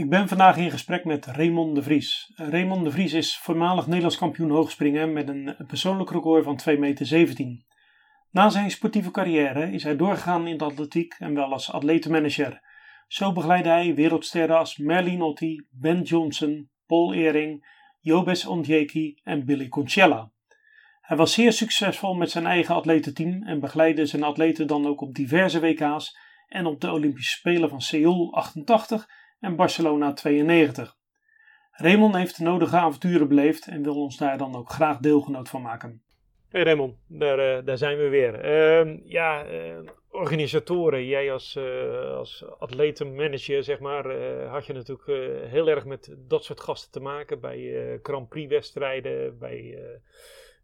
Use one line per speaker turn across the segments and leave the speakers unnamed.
Ik ben vandaag in gesprek met Raymond de Vries. Raymond de Vries is voormalig Nederlands kampioen hoogspringen met een persoonlijk record van 2,17 meter. Na zijn sportieve carrière is hij doorgegaan in de atletiek en wel als atletenmanager. Zo begeleidde hij wereldsterren als Merlin Otti, Ben Johnson, Paul Ehring, Jobes Ondjeki en Billy Concella. Hij was zeer succesvol met zijn eigen atletenteam en begeleidde zijn atleten dan ook op diverse WK's en op de Olympische Spelen van Seoul 88 en Barcelona 92. Raymond heeft de nodige avonturen beleefd en wil ons daar dan ook graag deelgenoot van maken.
Hey Raymond, daar, uh, daar zijn we weer. Uh, ja, uh, organisatoren, jij als, uh, als atletenmanager, zeg maar, had je natuurlijk heel erg met dat soort gasten te maken. Bij Grand Prix wedstrijden, bij,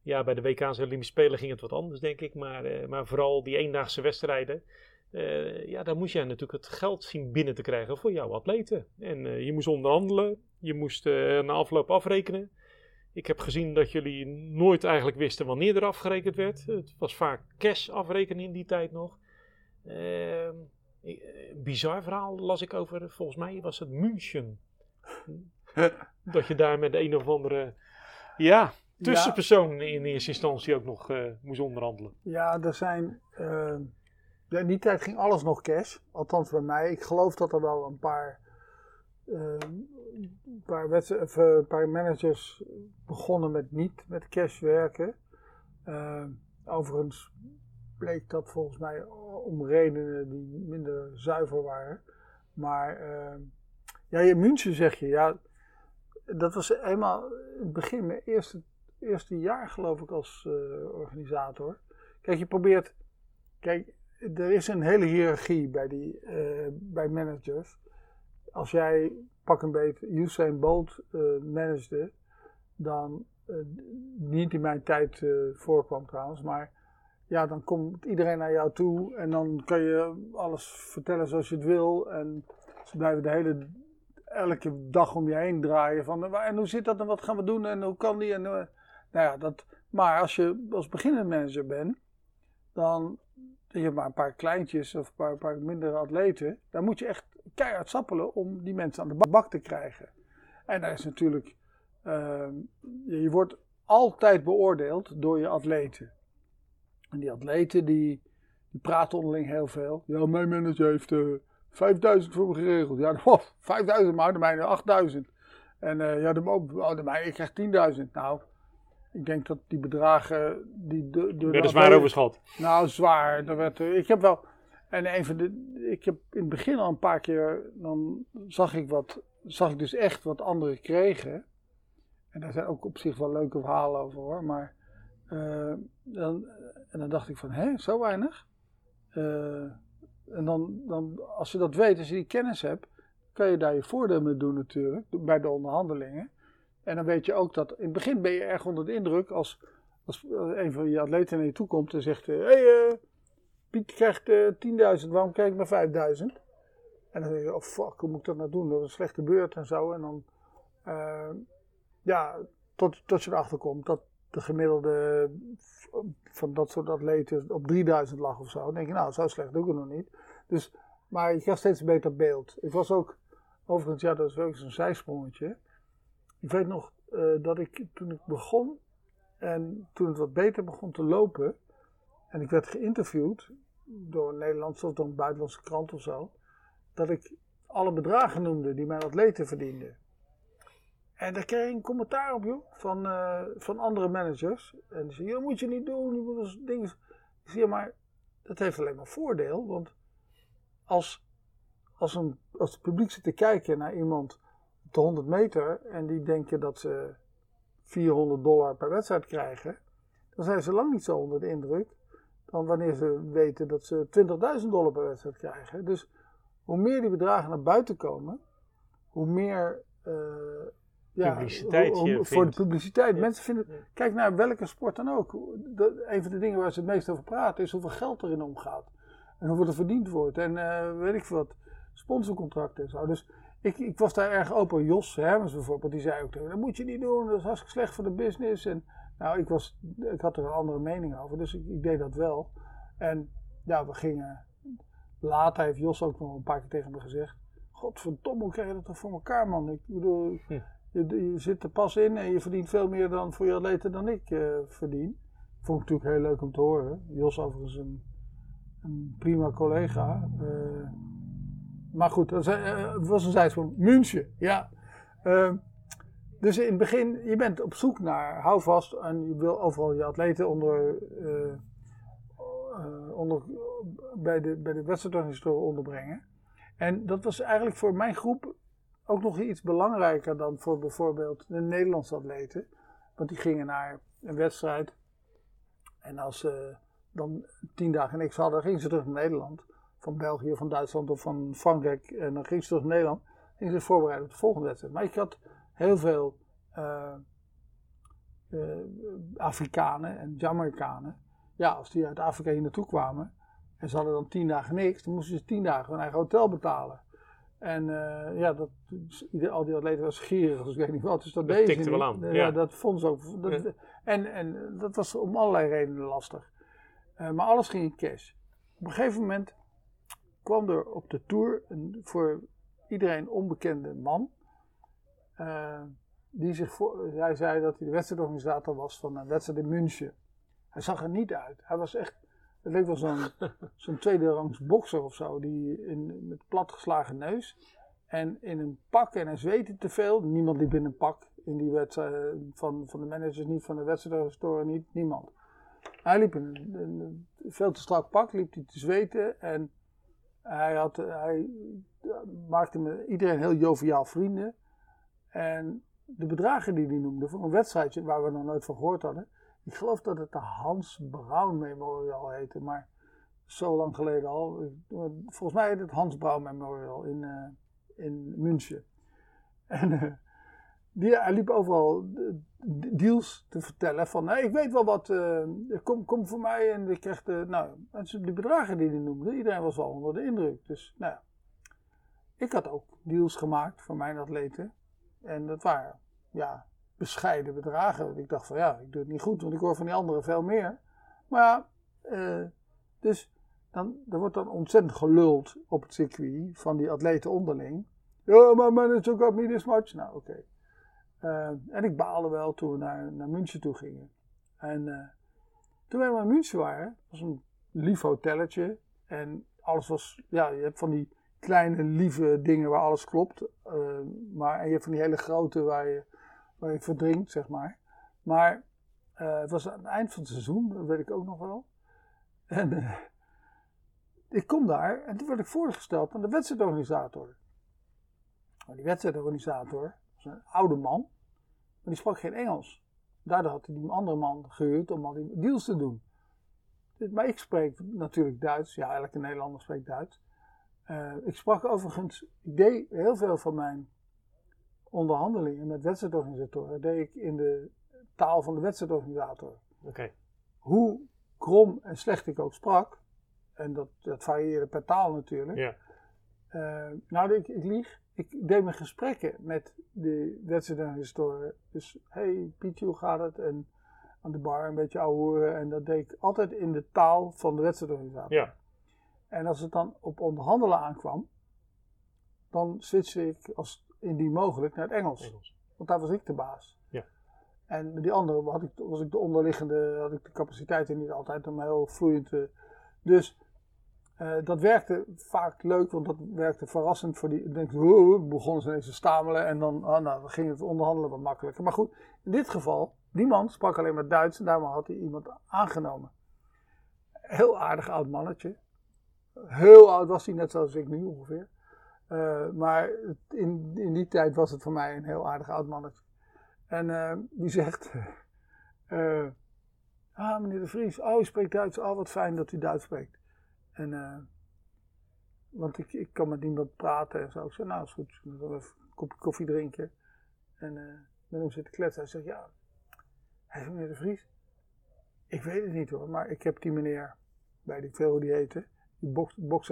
ja, bij de WK's Olympische Spelen ging het wat anders, denk ik. Maar, maar vooral die eendaagse wedstrijden. Uh, ja, daar moest jij natuurlijk het geld zien binnen te krijgen voor jouw atleten. En uh, je moest onderhandelen, je moest uh, na afloop afrekenen. Ik heb gezien dat jullie nooit eigenlijk wisten wanneer er afgerekend werd. Het was vaak cash afrekenen in die tijd nog. Ehm, bizar verhaal las ik over, volgens mij was het München. dat je daar met een of andere ja, tussenpersoon in eerste instantie ook nog moest onderhandelen.
Ja, er zijn in die tijd ging alles nog cash. Althans bij mij. Ik geloof dat er wel een paar, uh, paar, een paar managers begonnen met niet met cash werken. Uh, overigens bleek dat volgens mij om redenen die minder zuiver waren. Maar uh, ja, in München zeg je, ja, dat was eenmaal het begin, mijn eerste, eerste jaar geloof ik als organisator. Kijk, je probeert, kijk, er is een hele hiërarchie bij, die, uh, bij managers. Als jij pak een beetje Usain Bolt uh, dan uh, niet in mijn tijd voorkwam trouwens, maar ja, dan komt iedereen naar jou toe en dan kan je alles vertellen zoals je het wil en ze blijven de hele elke dag om je heen draaien van en hoe zit dat en wat gaan we doen en hoe kan die en nou ja, dat, maar als je als beginnend manager bent, dan je hebt maar een paar kleintjes of een paar, paar mindere atleten. Dan moet je echt keihard sappelen om die mensen aan de bak te krijgen. En daar is natuurlijk, uh, je wordt altijd beoordeeld door je atleten. En die atleten die, die praten onderling heel veel. Ja, mijn manager heeft uh, eh, 5000 voor me geregeld. Ja, oh, 5000, maar de mijne 8000. En uh, ja, de, oh, mijne, ik krijg 10.000. Nou, ik denk dat die bedragen. Die
de, de, Werden zwaar overschat?
Nou, zwaar. Er werd, eh, ik heb wel. En een van de. Ik heb in het begin al een paar keer. Dan zag ik wat. Zag ik dus echt wat anderen kregen. En daar zijn ook op zich wel leuke verhalen over hoor. Maar. Uh, dan, en dan dacht ik van, hé, zo weinig? Uh, en dan, dan, als je dat weet, als je die kennis hebt, kan je daar je voordeel mee doen natuurlijk, bij de onderhandelingen. En dan weet je ook dat in het begin ben je erg onder de indruk als, als een van je atleten naar je toe komt en zegt: Hé, hey, uh, Piet krijgt uh, eh, 10.000, waarom krijg ik maar 5.000? En dan denk je: Oh fuck, hoe moet ik dat nou doen? Dat is een slechte beurt en zo. En dan, ja, tot, tot je erachter komt dat de gemiddelde van dat soort atleten op 3000 lag of zo. Dan denk je: Nou, zo slecht doe ik het nog niet. Dus, maar je krijgt steeds een beter beeld. Ik was ook, overigens, ja, dat is wel eens een zijsprongetje. Ik weet nog uh, dat ik toen ik begon en toen het wat beter begon te lopen en ik werd geïnterviewd door een Nederlandse of door een buitenlandse krant of zo, dat ik alle bedragen noemde die mijn atleten verdienden. En daar kreeg ik een commentaar op, joh, van, uh, van andere managers. En die zeiden, dat moet je niet doen, je moet dingen... Ik zeg, ja, maar dat heeft alleen maar voordeel, want als, als, een, als het publiek zit te kijken naar iemand de 100 meter en die denken dat ze 400 dollar per wedstrijd krijgen, dan zijn ze lang niet zo onder de indruk dan wanneer ze weten dat ze 20.000 dollar per wedstrijd krijgen. Dus hoe meer die bedragen naar buiten komen, hoe meer uh,
ja, publiciteit hoe,
voor de publiciteit. Mensen vinden, kijk naar welke sport dan ook. een van de dingen waar ze het meest over praten is hoeveel geld erin omgaat. En hoeveel er verdiend wordt. En uh, weet ik wat, sponsorcontracten en zo. Dus ik, ik was daar erg open. Jos Hermens bijvoorbeeld, die zei ook tegen dat moet je niet doen, dat is hartstikke slecht voor de business. En nou, ik, was, ik had er een andere mening over, dus ik, ik deed dat wel. En ja, we gingen, later heeft Jos ook nog een paar keer tegen me gezegd, godverdomme, hoe krijg je dat toch voor elkaar, man? Ik bedoel,
Hm.
je, je zit er pas in en je verdient veel meer dan voor je atleten dan ik eh, verdien. Vond ik natuurlijk heel leuk om te horen. Jos overigens een, een prima collega. eh, maar goed, dat was, eh, was een zijsprong. München, ja. Eh, dus in het begin, je bent op zoek naar houvast en je wil overal je atleten onder, eh, eh, onder, bij, de, bij de wedstrijdorganisatoren onderbrengen. En dat was eigenlijk voor mijn groep ook nog iets belangrijker dan voor bijvoorbeeld de Nederlandse atleten. Want die gingen naar een wedstrijd en als ze dan tien dagen niks hadden, gingen ze terug naar Nederland. Van België, van Duitsland of van Frankrijk. En dan gingen ze terug naar Nederland. Gingen ze voorbereiden op de volgende wedstrijd. Maar ik had heel veel eh, eh, Afrikanen en Jamaicanen. Ja, als die uit Afrika hier naartoe kwamen en ze hadden dan tien dagen niks, dan moesten ze tien dagen hun eigen hotel betalen. En eh, ja, dat, ieder, al die atleten was gierig, dus ik weet niet wat. Dus dat,
Dat tikte wel aan,
Ja,
ja.
dat vonden ze ook. Dat,
Ja.
en, en dat was om allerlei redenen lastig. Maar alles ging in cash. Op een gegeven moment kwam er op de tour een voor iedereen onbekende man. eh, die zich voor, hij zei dat hij de wedstrijdorganisator was van een wedstrijd in München. Hij zag er niet uit. Hij was echt, het leek wel zo'n zo'n tweede rangs bokser of zo, die in, met platgeslagen neus. En in een pak en hij zweette te veel. Niemand liep in een pak in die wedstrijd, van, van de managers niet, van de wedstrijdorganisatoren niet, niemand. Hij liep in een, een veel te strak pak, liep hij te zweten en hij, had, hij maakte met iedereen heel joviaal vrienden. En de bedragen die hij noemde voor een wedstrijdje waar we nog nooit van gehoord hadden. Ik geloof dat het de Hans Brown Memorial heette, maar zo lang geleden al. Volgens mij heet het Hans Brown Memorial in, eh, in München. En eh, die, hij liep overal eh, deals te vertellen van, hey, ik weet wel wat, eh, kom, kom voor mij en ik kreeg de, nou, de bedragen die hij noemde, iedereen was wel onder de indruk. Dus, nou ik had ook deals gemaakt voor mijn atleten. En dat waren, ja, bescheiden bedragen. Ik dacht van, ja, ik doe het niet goed, want ik hoor van die anderen veel meer. Maar eh, dus dan, er wordt dan ontzettend geluld op het circuit van die atleten onderling. Ja, maar manager got me this much. Nou, oké. Eh, en ik baalde wel toen we naar, naar München toe gingen. En eh, toen we in München waren, was een lief hotelletje. En alles was, ja, je hebt van die kleine lieve dingen waar alles klopt. eh, maar, en je hebt van die hele grote waar je, waar je verdrinkt, zeg maar. Maar het was aan het eind van het seizoen, dat weet ik ook nog wel. En ik kom daar en toen werd ik voorgesteld aan de wedstrijdorganisator. Die wedstrijdorganisator een oude man, maar die sprak geen Engels. Daardoor had hij die andere man gehuurd om al die deals te doen. Maar ik spreek natuurlijk Duits. Ja, elke Nederlander spreekt Duits. Eh, ik sprak overigens, ik deed heel veel van mijn onderhandelingen met wedstrijdorganisatoren, deed ik in de taal van de wedstrijdorganisator.
Oké.
Hoe krom en slecht ik ook sprak, en dat, dat varieerde per taal natuurlijk.
Ja.
Eh, nou, ik, ik lieg. Ik deed mijn gesprekken met de wedstrijdorganisatoren. Dus, hey Pietje, hoe gaat het? En aan de bar een beetje ouwehoeren. En dat deed ik altijd in de taal van de wedstrijdorganisator.
Ja.
En als het dan op onderhandelen aankwam, dan switchte ik als indien mogelijk naar het Engels.
Engels.
Want daar was ik de baas.
Ja.
En met die andere had ik, was ik de onderliggende, had ik de capaciteiten niet altijd om heel vloeiend te. Dus eh, dat werkte vaak leuk, want dat werkte verrassend voor die. Ik denk, oh, begonnen ze ineens te stamelen en dan, ah, nou, dan ging het onderhandelen wat makkelijker. Maar goed, in dit geval, die man sprak alleen maar Duits en daarom had hij iemand aangenomen. Heel aardig oud mannetje. Heel oud was hij, net zoals ik nu ongeveer. Eh, maar in, in die tijd was het voor mij een heel aardig oud mannetje. En eh, die zegt: Ah, meneer de Vries, oh, u spreekt Duits. Oh, wat fijn dat u Duits spreekt. En, eh, want ik, ik kan met niemand praten en zo. Ik zei: Nou, is goed. Ik wil even een kopje koffie drinken. En eh, met hem zitten kletsen. Hij zegt: Ja, hij zegt, meneer de Vries, ik weet het niet hoor, maar ik heb die meneer, weet ik veel die heette, die box.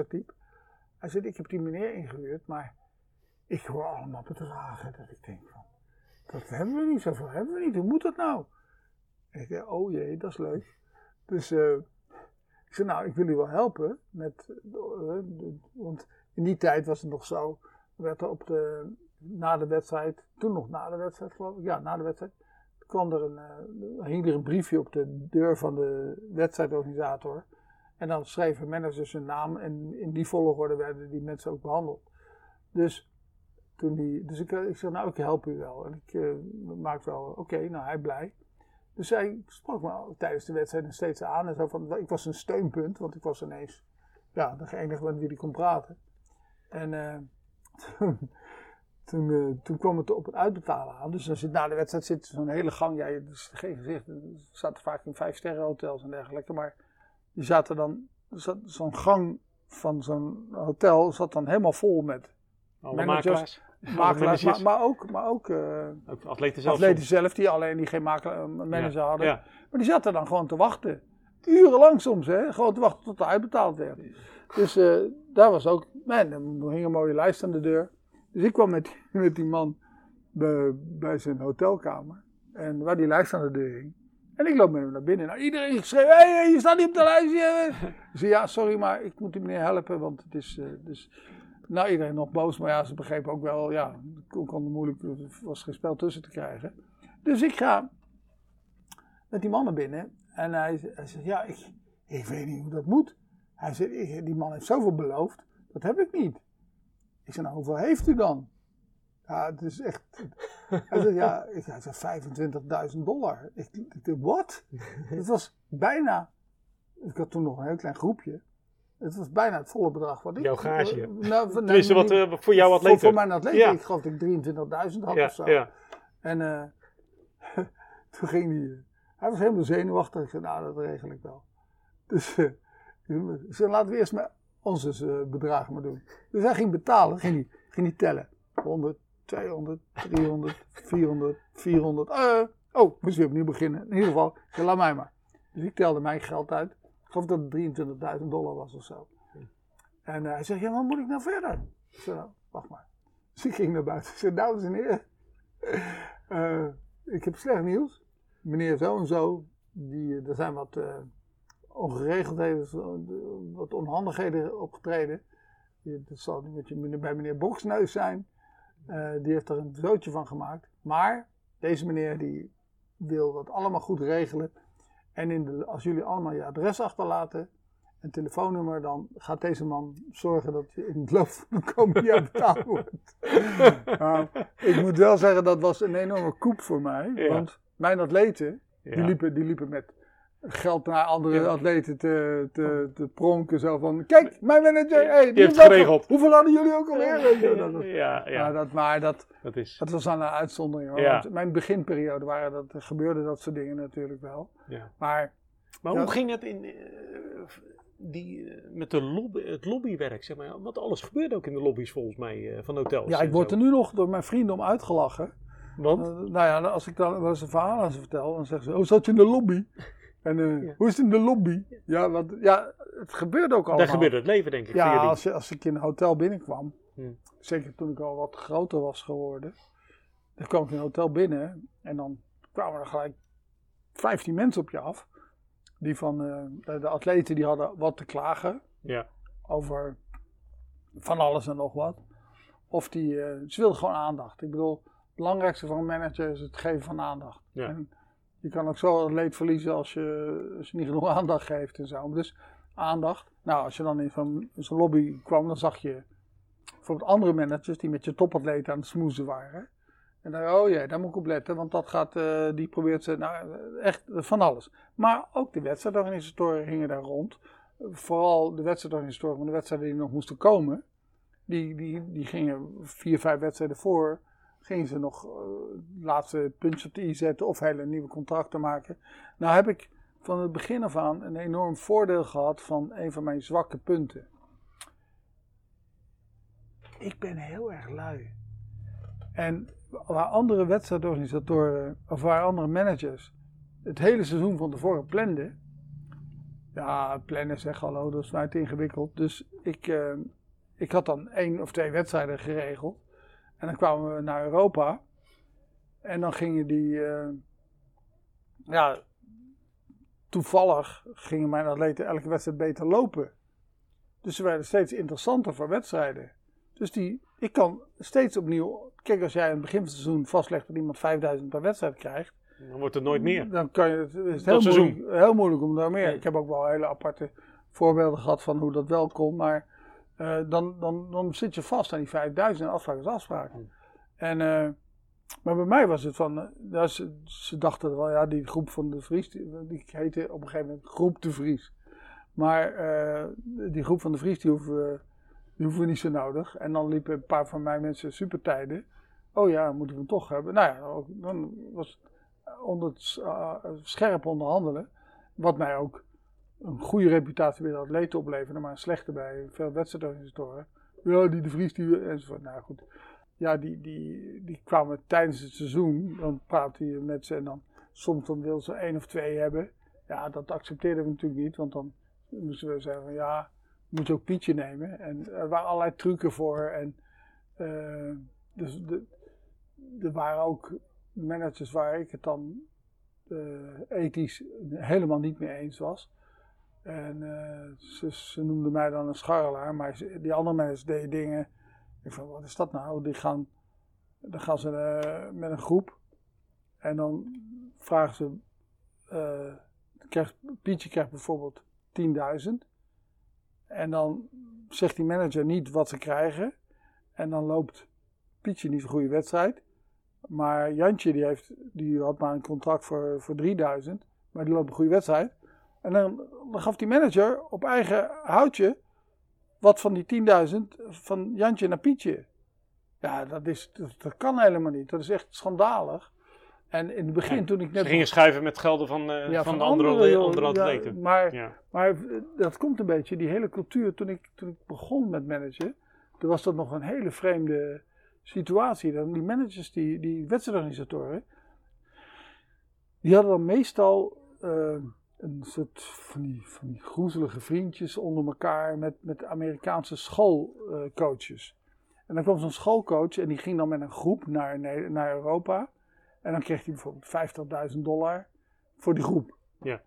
Hij zegt: Ik heb die meneer ingehuurd, maar ik hoor allemaal bedragen dat ik denk van. Dat hebben we niet, zoveel hebben we niet. Hoe moet dat nou? Ik dacht, oh jee, dat is leuk. Dus eh, ik zei, nou, ik wil u wel helpen. Met, eh, de- want in die tijd was het nog zo werd er op de, na de wedstrijd, toen nog na de wedstrijd geloof ik, ja, na de wedstrijd, kwam er een, uh, hing er een briefje op de deur van de wedstrijdorganisator. En dan schreven managers hun naam en in die volgorde werden die mensen ook behandeld. Dus, toen die, dus ik, ik zei, nou ik help u wel. En ik uh, maak wel, oké, nou hij blij. Dus hij sprak me tijdens de wedstrijd steeds aan. En zo van, ik was een steunpunt, want ik was ineens ja, de enige met wie hij kon praten. En uh, toen, uh, toen kwam het op het uitbetalen aan. Dus dan zit, na de wedstrijd zit zo'n hele gang. Ja, is geen gezicht. We zaten vaak in vijf sterren hotels en dergelijke. Maar je zat er dan, zo'n gang van zo'n hotel zat dan helemaal vol met
Alle managers.
Makelaars, maar, maar, ook, maar ook, uh,
ook atleten zelf.
Atleten zelf, die alleen die geen makelaar, manager ja, hadden. Ja. Maar die zaten dan gewoon te wachten. Urenlang soms, hè? Gewoon te wachten tot het uitbetaald werd. Dus uh, daar was ook, man, er hing een mooie lijst aan de deur. Dus ik kwam met, met die man bij, bij zijn hotelkamer. En waar die lijst aan de deur hing. En ik loop met hem naar binnen. Nou, iedereen schreef, hé, hey, je staat niet op de lijst. Ik zei, ja, sorry, maar ik moet die meneer helpen, want het is... Uh, dus, nou, iedereen nog boos, maar ja, ze begrepen ook wel, ja, het kon moeilijk, er was geen spel tussen te krijgen. Dus ik ga met die man naar binnen en hij, hij zegt, ja, ik, ik weet niet hoe dat moet. Hij zegt, die man heeft zoveel beloofd, dat heb ik niet. Ik zeg, nou, hoeveel heeft u dan? Ja, het is echt. Hij zegt, ja, ik zei 25.000 dollar. Ik, ik wat? Het was bijna. Ik had toen nog een heel klein groepje. Het was bijna het volle bedrag wat ik...
Jouw gage.
Uh, nou,
Tenminste, wat uh, voor jouw atleten.
Voor, voor mijn atleten. Ja. Ik geloof dat ik 23.000 had ja, of zo. Ja. En uh, toen ging hij... hij was helemaal zenuwachtig. Ik zei, nou, dat regel ik wel. Dus ze laten we eerst maar onze bedragen maar doen. Dus hij ging betalen, ging hij, ging hij tellen. 100, 200, 300, 400, 400. Uh, oh, moest weer opnieuw beginnen. In ieder geval, zei, laat mij maar. Dus ik telde mijn geld uit. Geloof dat het 23.000 dollar was of zo. En uh, hij zegt, ja, wat moet ik nou verder? Ik zei, nou, wacht maar. Dus ik ging naar buiten. Ik zei, dames en heren, uh, ik heb slecht nieuws. Meneer zo en zo, die, er zijn wat uh, ongeregeldheden, wat onhandigheden opgetreden. Dat zal niet bij meneer Boksneus zijn. Die heeft er een zootje van gemaakt. Maar deze meneer die wil dat allemaal goed regelen. En in de, als jullie allemaal je adres achterlaten en telefoonnummer, dan gaat deze man zorgen dat je in het loop van de komende jaar betaald wordt. ik moet wel zeggen, dat was een enorme koep voor mij. Ja. Want mijn atleten, die, liepen, die liepen met geld naar andere ja. atleten te, te, te, pronken. Zo van, kijk, mijn manager, hey,
die, heeft geregeld.
Hoeveel hadden jullie ook alweer?
Ja, dat, ja, ja.
dat, maar dat,
dat, is...
dat was aan een uitzondering. Hoor. Ja. mijn beginperiode waren dat, gebeurde dat soort dingen natuurlijk wel.
Ja.
Maar,
maar hoe ging het in, uh, die, uh, met de lobby, het lobbywerk? Zeg maar? Want alles gebeurde ook in de lobby's volgens mij uh, van hotels.
Ja, ik word er nu nog door mijn vrienden om uitgelachen.
Want?
nou ja, als ik dan wel eens een verhaal aan ze vertel, dan zeggen ze, oh zat je in de lobby? En uh, ja. hoe is het in de lobby? Ja, want, ja, het gebeurde ook allemaal.
Daar gebeurde het leven, denk ik.
Ja, als, als ik in een hotel binnenkwam, hmm. zeker toen ik al wat groter was geworden, dan kwam ik in een hotel binnen en dan kwamen er gelijk 15 mensen op je af. Die van uh, de atleten die hadden wat te klagen
ja.
over van alles en nog wat. Of die, uh, ze wilden gewoon aandacht. Ik bedoel, het belangrijkste van een manager is het geven van aandacht.
Ja.
En, je kan ook zo leed verliezen als je, als niet genoeg aandacht geeft en zo. Dus aandacht. Nou, als je dan in zo'n lobby kwam, dan zag je bijvoorbeeld andere managers die met je topatleten aan het smoezen waren. En dan, oh ja, daar moet ik op letten, want dat gaat, uh, die probeert ze, nou echt van alles. Maar ook de wedstrijdorganisatoren gingen daar rond. Vooral de wedstrijdorganisatoren van de wedstrijden die nog moesten komen. Die, die, die gingen vier, vijf wedstrijden voor gingen ze nog uh, laatste puntjes op de i zetten of hele nieuwe contracten maken. Nou heb ik van het begin af aan een enorm voordeel gehad van een van mijn zwakke punten. Ik ben heel erg lui. En waar andere wedstrijdorganisatoren of waar andere managers het hele seizoen van tevoren planden. Ja, plannen zeg hallo, dat is mij te ingewikkeld. Dus ik, uh, ik had dan één of twee wedstrijden geregeld. En dan kwamen we naar Europa. En dan gingen die. Uh, ja, toevallig gingen mijn atleten elke wedstrijd beter lopen. Dus ze werden steeds interessanter voor wedstrijden. Dus die, ik kan steeds opnieuw. Kijk, als jij in het begin van het seizoen vastlegt dat iemand 5000 per wedstrijd krijgt.
Dan wordt het nooit meer.
Dan kan je het, is heel, moeilijk, heel moeilijk om daar meer. Ik heb ook wel hele aparte voorbeelden gehad van hoe dat wel kon. Maar eh, dan, dan, dan zit je vast aan die 5000 en afspraak is afspraak. En, eh, maar bij mij was het van, eh, ja, ze, ze dachten wel, ja, die groep van de Vries, die, die heette op een gegeven moment Groep de Vries. Maar die groep van de Vries, die hoeven, we- die hoeven we niet zo nodig. En dan liepen een paar van mijn mensen supertijden. Oh ja, moeten we hem toch hebben. Nou ja, dan was het onder het scherp onderhandelen. Wat mij ook een goede reputatie bij de atleten opleverde, maar een slechte bij veel wedstrijdorganisatoren. Ja, die de Vries, die enzovoort. Nou goed. Ja, die, die, die kwamen tijdens het seizoen, dan praatte je met ze en dan soms dan wilden ze één of twee hebben. Ja, dat accepteerden we natuurlijk niet, want dan moesten we zeggen van ja, moet je ook Pietje nemen. En er waren allerlei trucken voor. En eh, dus de, er waren ook managers waar ik het dan eh, ethisch helemaal niet mee eens was. En eh, ze, noemden mij dan een scharrelaar, maar die andere managers deden dingen. Ik van, wat is dat nou? Die gaan, dan gaan ze eh, met een groep en dan vragen ze, eh, Pietje krijgt bijvoorbeeld 10.000 en dan zegt die manager niet wat ze krijgen en dan loopt Pietje niet een goede wedstrijd. Maar Jantje die, heeft, die had maar een contract voor, voor 3000, maar die loopt een goede wedstrijd. En dan, dan gaf die manager op eigen houtje wat van die 10.000 van Jantje naar Pietje. Ja, dat, is, dat, dat kan helemaal niet. Dat is echt schandalig. En in het begin,
Ja,
toen ik net.
Ze gingen schuiven met gelden van, eh,
Ja,
van, de andere, andere atleten.
maar
Ja.
maar eh, dat komt een beetje, die hele cultuur, toen ik, toen ik begon met managen, toen was dat nog een hele vreemde situatie. Dan die managers, die, die wedstrijdorganisatoren, die hadden dan meestal eh, een soort van die, van die groezelige vriendjes onder elkaar met, met Amerikaanse schoolcoaches. en dan kwam zo'n schoolcoach en die ging dan met een groep naar, naar Europa. En dan kreeg hij bijvoorbeeld 50.000 dollar voor die groep.
Ja.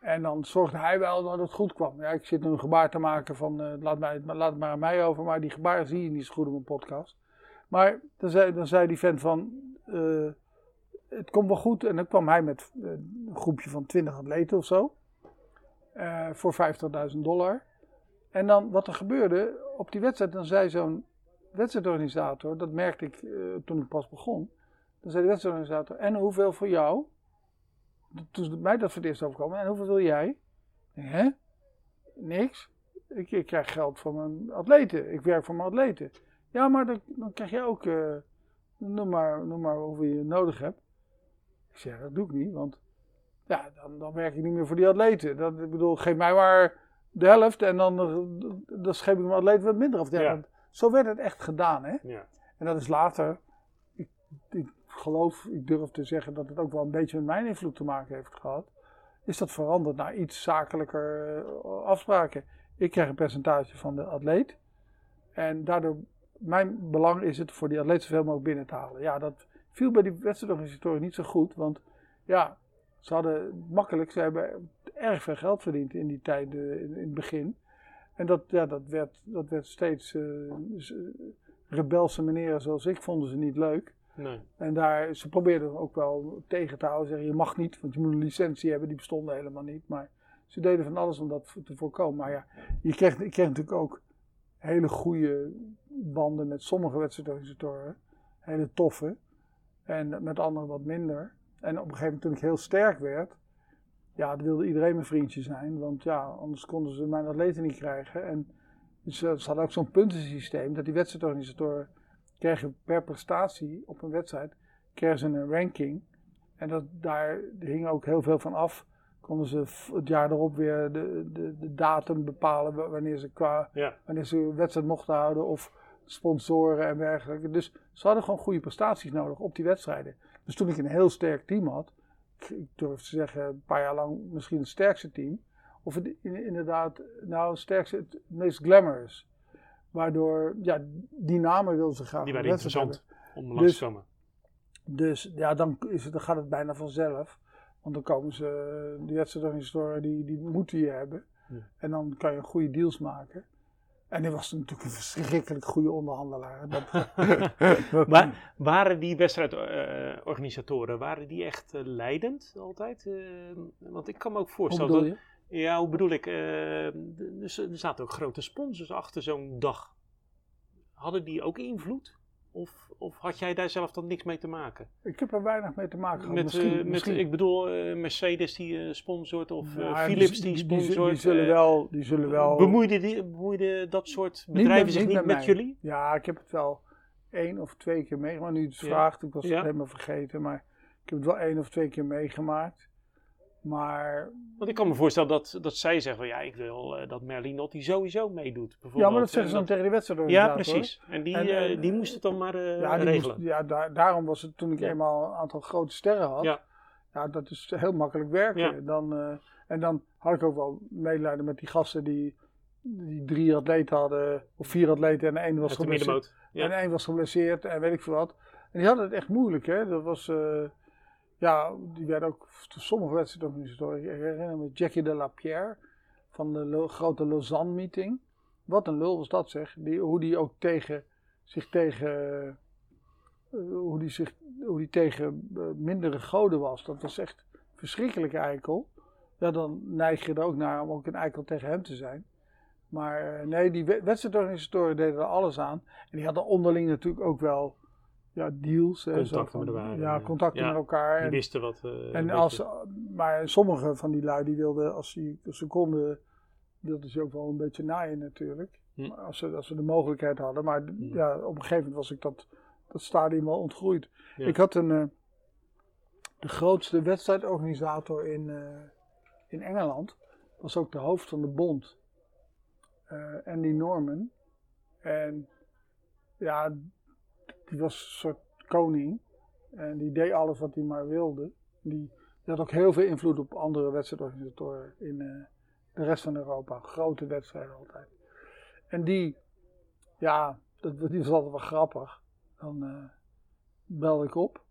En dan zorgde hij wel dat het goed kwam. Ja, ik zit nu een gebaar te maken van eh, laat, mij, laat het maar aan mij over, maar die gebaren zie je niet zo goed op een podcast. Maar dan zei, dan zei die vent van, eh, het komt wel goed. En dan kwam hij met eh, een groepje van 20 atleten of zo. eh, voor 50.000 dollar. En dan wat er gebeurde op die wedstrijd, dan zei zo'n wedstrijdorganisator, dat merkte ik eh, toen ik pas begon. Dan zei de wedstrijdorganisator, en hoeveel voor jou? Toen mij dat voor het eerst overkwam, en hoeveel wil jij? Hè? Niks. Ik, krijg geld van mijn atleten. Ik werk voor mijn atleten. Ja, maar dan, dan krijg je ook, noem, maar, noem maar hoeveel je nodig hebt. Ik zeg, dat doe ik niet, want ja, dan, dan werk ik niet meer voor die atleten. Dat, ik bedoel, geef mij maar de helft en dan, dan geef ik mijn atleten wat minder. Of, ja, Zo werd het echt gedaan, hè.
Ja.
En dat is later, ik, ik geloof, ik durf te zeggen dat het ook wel een beetje met mijn invloed te maken heeft gehad. Is dat veranderd naar iets zakelijker eh, afspraken. Ik krijg een percentage van de atleet. En daardoor, mijn belang is het voor die atleet zoveel mogelijk binnen te halen. Ja, dat viel bij die wedstrijdorganisatoren niet zo goed. Want ja, ze hadden makkelijk, ze hebben erg veel geld verdiend in die tijd, eh, in, het begin. En dat, ja, dat, werd, dat werd steeds eh, rebelse meneren zoals ik vonden ze niet leuk.
Nee.
En daar, ze probeerden ook wel tegen te houden. Zeggen, je mag niet, want je moet een licentie hebben. Die bestonden helemaal niet. Maar ze deden van alles om dat te voorkomen. Maar ja, je kreeg, ik kreeg natuurlijk ook hele goede banden met sommige wedstrijdorganisatoren. Hele toffe. En met anderen wat minder. En op een gegeven moment toen ik heel sterk werd. Ja, wilde iedereen mijn vriendje zijn. Want ja, anders konden ze mijn atleten niet krijgen. En ze, ze hadden ook zo'n puntensysteem. Dat die wedstrijdorganisatoren kregen per prestatie op een wedstrijd kregen ze een ranking. En dat, daar hing ook heel veel van af. Konden ze het jaar erop weer de, de, de datum bepalen wa- wanneer ze, qua,
Ja.
wanneer ze een wedstrijd mochten houden of sponsoren en dergelijke. Dus ze hadden gewoon goede prestaties nodig op die wedstrijden. Dus toen ik een heel sterk team had, ik, durf te zeggen een paar jaar lang misschien het sterkste team. Of het in- inderdaad, nou het sterkste, het meest glamorous. Waardoor, ja, die namen wilden ze graag
Die waren interessant
hebben.
om langs
Dus-
te komen.
Dus ja, dan, is het, dan gaat het bijna vanzelf. Want dan komen ze, die wedstrijdorganisatoren, die, die moeten je hebben.
Ja.
En dan kan je goede deals maken. En hij was natuurlijk een verschrikkelijk goede onderhandelaar.
Dat, maar waren die wedstrijdorganisatoren, waren die echt leidend altijd? want ik kan me ook voorstellen ja, hoe bedoel ik? Uh, er zaten ook grote sponsors achter zo'n dag. Hadden die ook invloed? Of, of had jij daar zelf dan niks mee te maken?
Ik heb er weinig mee te maken gehad.
Met, misschien, uh, misschien. ik bedoel, uh, Mercedes die sponsort of nou, Philips die, die sponsort. Die,
die, zullen wel, die zullen wel...
Bemoeide, die, bemoeide dat soort bedrijven zich niet, met, met jullie?
Ja, ik heb het wel één of twee keer meegemaakt. Nu het vraagt, ik was het helemaal vergeten. Maar ik heb het wel één of twee keer meegemaakt. Maar...
Want ik kan me voorstellen dat, dat zij zeggen, ja, ik wil uh, dat Merlinotti sowieso meedoet.
Ja, maar dat zeggen ze dan tegen die wedstrijd.
Ja, precies. En die, en, uh, die moest het dan maar uh, ja, regelen.
Moest, ja, daar, daarom was het toen ik eenmaal een aantal grote sterren had. Ja, ja dat is heel makkelijk werken. Dan, en dan had ik ook wel medelijden met die gasten die, die drie atleten hadden, of vier atleten en één was geblesseerd. En één was geblesseerd en weet ik veel wat. En die hadden het echt moeilijk, hè. Dat was... Ja, die werd ook sommige wedstrijden Ik herinner me Jackie de La Pierre van de grote Lausanne meeting. Wat een lul was dat zeg. Die, hoe die ook tegen zich tegen. Uh, hoe die zich hoe die tegen uh, mindere goden was. Dat was echt verschrikkelijk eikel. Ja, dan neig je er ook naar om ook een eikel tegen hem te zijn. Maar uh, nee, die wedstrijdorganisatoren deden er alles aan. En die hadden onderling natuurlijk ook wel ja, deals.
Contacten met elkaar.
Ja, contacten met elkaar.
Die wisten wat. Uh,
en als, maar sommige van die lui die wilden, als ze, als ze konden, wilden ze ook wel een beetje naaien natuurlijk. Hm. Als, ze, als ze de mogelijkheid hadden. Maar hm. ja, op een gegeven moment was ik dat, dat stadium wel ontgroeid. Ik had een, uh, de grootste wedstrijdorganisator in, uh, in Engeland. Was ook de hoofd van de bond. Andy Norman. En ja, die was een soort koning. En die deed alles wat hij maar wilde. Die, had ook heel veel invloed op andere wedstrijdorganisatoren in uh, de rest van Europa. Grote wedstrijden altijd. En die, ja, dat, die was altijd wel grappig. Dan uh, belde ik op.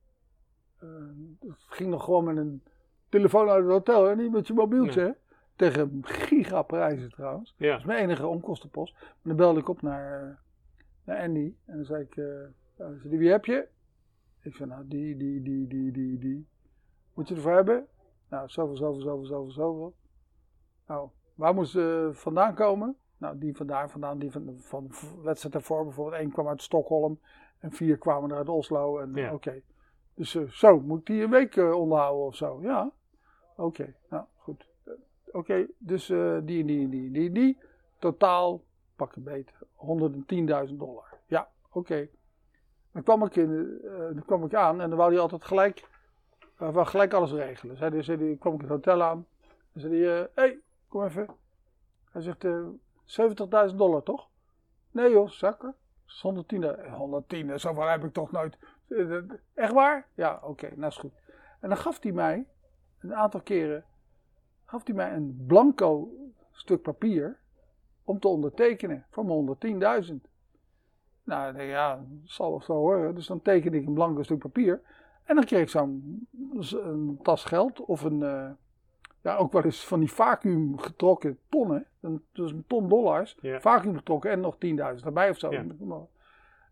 Uh, het ging nog gewoon met een telefoon uit het hotel en niet met je mobieltje. Nee. Tegen gigaprijzen trouwens. Ja. Dat is mijn enige onkostenpost. Maar dan belde ik op naar, naar Andy. En dan zei ik, wie heb je? Ik zei, nou, die, die, die, die, die, die. Moet je ervoor hebben? Nou, zoveel, zoveel, zoveel, zoveel, zoveel. Nou, waar moest ze vandaan komen? Nou, die vandaar vandaan, die van, van de wedstrijd ervoor. Bijvoorbeeld één kwam uit Stockholm en vier kwamen uit Oslo. En ja. oké. Dus uh, zo, moet ik die een week uh, onderhouden of zo? Ja. Oké, nou goed. Oké, dus die en die en die en die, die. Totaal, pak een beet, 110.000 dollar. Ja, oké. Dan kwam ik, in, uh, dan kwam ik aan en dan wou hij altijd gelijk, uh, gelijk alles regelen. Zei hij, zei hij, kwam ik het hotel aan. Dan zei hij, hé, uh, hey, kom even. Hij zegt, 70.000 dollar toch? Nee joh, zakken. 110, 110, zoveel heb ik toch nooit. Echt waar? Ja, oké, okay, nou is goed. En dan gaf hij mij, een aantal keren, gaf hij mij een blanco stuk papier om te ondertekenen voor mijn 110.000. Nou, ja, zal of zo horen. Dus dan tekende ik een blanco stuk papier. En dan kreeg ik zo'n een tas geld of een, uh, ja, ook wel eens van die vacuüm getrokken tonnen. Dus een ton dollars, ja. vacuüm getrokken en nog 10.000 erbij of zo. Ja.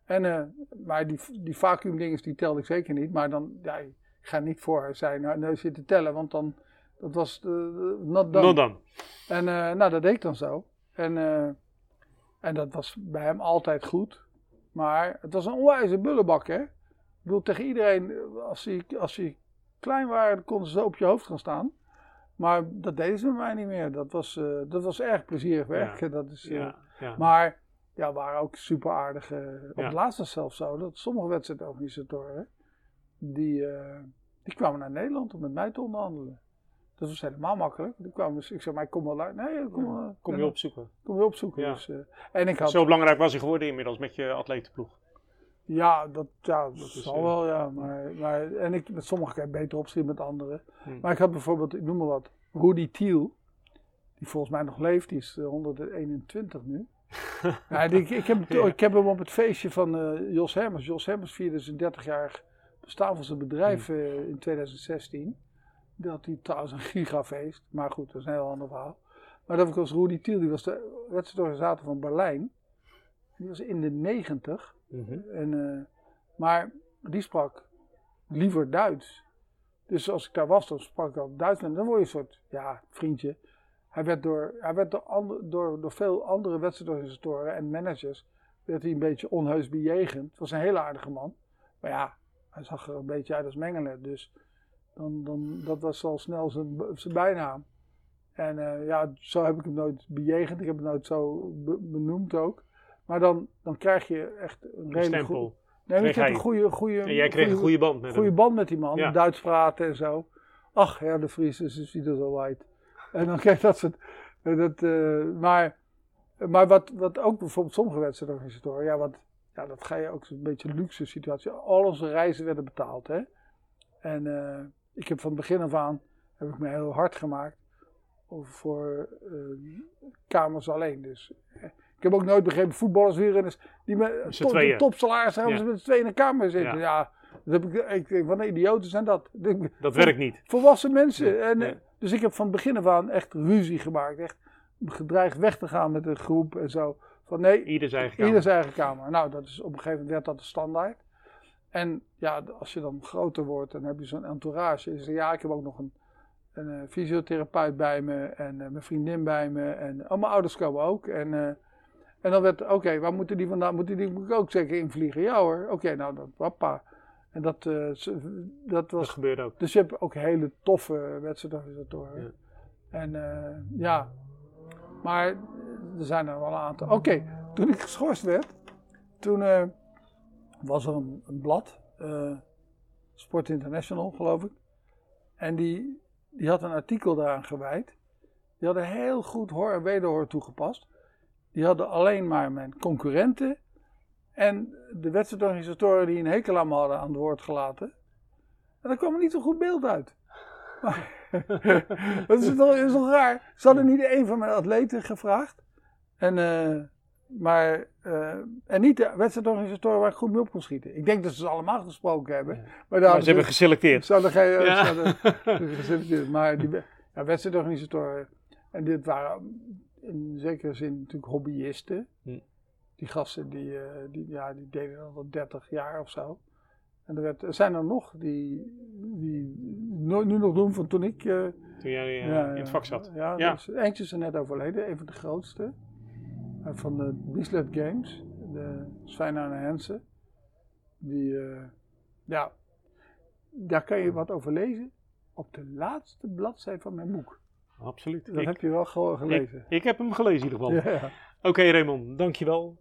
En, uh, maar die, die vacuüm dingen die telde ik zeker niet. Maar dan, ja, ik ga niet voor zijn nou, neus zitten tellen, want dan, dat was uh, not done.
Not done.
En nou, dat deed ik dan zo. En, en dat was bij hem altijd goed. Maar het was een onwijze bullebak, hè. Ik bedoel, tegen iedereen, als ze, als ze klein waren, konden ze op je hoofd gaan staan. Maar dat deden ze met mij niet meer. Dat was, uh, dat was erg plezierig werken. Dat is, uh, ja, ja. Maar ja, waren ook super aardige. Op het laatste zelfs zo, dat sommige wedstrijdorganisatoren, die, uh, die kwamen naar Nederland om met mij te onderhandelen. Dat was helemaal makkelijk. Die kwam dus, ik zei, maar ik kom wel uit. Nee, kom,
uh, kom je opzoeken.
Kom je opzoeken. Ja. Dus, uh, en ik had,
Zo belangrijk was hij geworden inmiddels met je atletenploeg.
Ja, dat, ja, dat, dat zal wel, ja. Maar, maar, en ik met sommigen kan beter opzien met anderen. Hmm. Maar ik had bijvoorbeeld, ik noem maar wat, Rudy Thiel. Die volgens mij nog leeft, die is 121 nu. ja, die, ik, heb, ik heb hem op het feestje van uh, Jos Hermers. Jos Hermers vierde zijn 30-jarig bestaan van zijn bedrijf hmm. in 2016. Dat hij trouwens een gigafeest. Maar goed, dat is een heel ander verhaal. Maar dat was Rudy Thiel, die was de wedstrijdorganisator van Berlijn. Die was in de negentig.
Mhm.
En, eh, maar die sprak liever Duits. Dus als ik daar was, dan sprak ik al Duits. En dan word je een soort, ja, vriendje. Hij werd door, hij werd door, ander- door, door veel andere wedstrijdorganisatoren en managers werd hij een beetje onheus bejegend. Het was een hele aardige man. Maar ja, hij zag er een beetje uit als Mengele. Dus dan, dan, dat was al snel zijn, zijn bijnaam. En eh, ja, zo heb ik hem nooit bejegend. Ik heb hem nooit zo be- benoemd ook. Maar dan, dan krijg je echt een
Een
redelijk goed.
stempel.
Nee, maar ik
kreeg
heb een goede, goede,
En jij kreeg een goede band met
goede
hem.
band met die man.
Ja.
Duits praten en zo. Ach, ja, de Vries is wieder zo white. En dan krijg je dat soort. Dat, eh, maar maar wat, wat ook bijvoorbeeld sommige wedstrijdorganisatoren, ja, wat, ja, dat ga je ook een beetje luxe situatie. Al onze reizen werden betaald, hè. En eh, ik heb van het begin af aan, heb ik me heel hard gemaakt voor eh, kamers alleen. Dus eh, ik heb ook nooit begrepen, voetballers, wielrenners, die met top,
tweeën.
topsalaris hebben
Ja.
ze met z'n tweeën in een kamer zitten.
Ja.
Ja, dat heb ik, ik denk, een idioten zijn dat.
Dat werkt niet.
volwassen mensen. En, eh, Dus ik heb van het begin af aan echt ruzie gemaakt. Echt gedreigd weg te gaan met een groep en zo. Van nee,
Ieder zijn eigen kamer.
ieder zijn eigen kamer. Nou, dat is, op een gegeven moment werd dat de standaard. En ja, als je dan groter wordt, dan heb je zo'n entourage. Dus ja, ik heb ook nog een, een eh, fysiotherapeut bij me en eh, mijn vriendin bij me. En oh, mijn ouders komen ook. En, eh, en dan werd, oké, waar moeten die vandaan? Moeten die moet ik ook zeker invliegen? Ja hoor, oké, nou, dat, papa. En dat, eh, dat was
Dat gebeurt ook.
dus je hebt ook hele toffe wedstrijdorganisatoren.
Ja.
En eh, ja, maar er zijn er wel een aantal. Oké, toen ik geschorst werd, toen eh, was er een, een blad, eh, Sport International geloof ik. En die, die had een artikel daaraan gewijd. Die hadden heel goed hoor en wederhoor toegepast. Die hadden alleen maar mijn concurrenten en de wedstrijdorganisatoren die een hekel aan me hadden aan het woord gelaten. En daar kwam er niet zo'n goed beeld uit. Maar- dat is toch, is toch raar? Ze hadden niet een van mijn atleten gevraagd. En, eh, maar, eh, en niet de wedstrijdorganisatoren waar ik goed mee op kon schieten. Ik denk dat ze ze allemaal gesproken hebben.
Ja.
Maar, daar
Maar ze hebben geselecteerd.
ze hadden geen,
Ja.
ze hadden geselecteerd. Maar die ja, wedstrijdorganisatoren, en dit waren in zekere zin natuurlijk hobbyisten.
Hm.
Die gasten die, eh, die, ja, die deden dat al 30 jaar of zo. En er, werd, er zijn er nog die, die no- nu nog doen van toen ik eh,
Toen jij
ja,
in het vak zat.
Ja,
Ja.
Dus eentje is er net overleden, een van de grootste. Eh, Van de Bislett Games, de Sven Arne Hensen. Die, eh, ja, daar kan je wat over lezen op de laatste bladzijde van mijn boek.
Absoluut.
Dat
Ik,
heb je wel
ik,
gelezen.
ik heb hem gelezen in ieder geval.
ja.
Oké Raymond, dankjewel.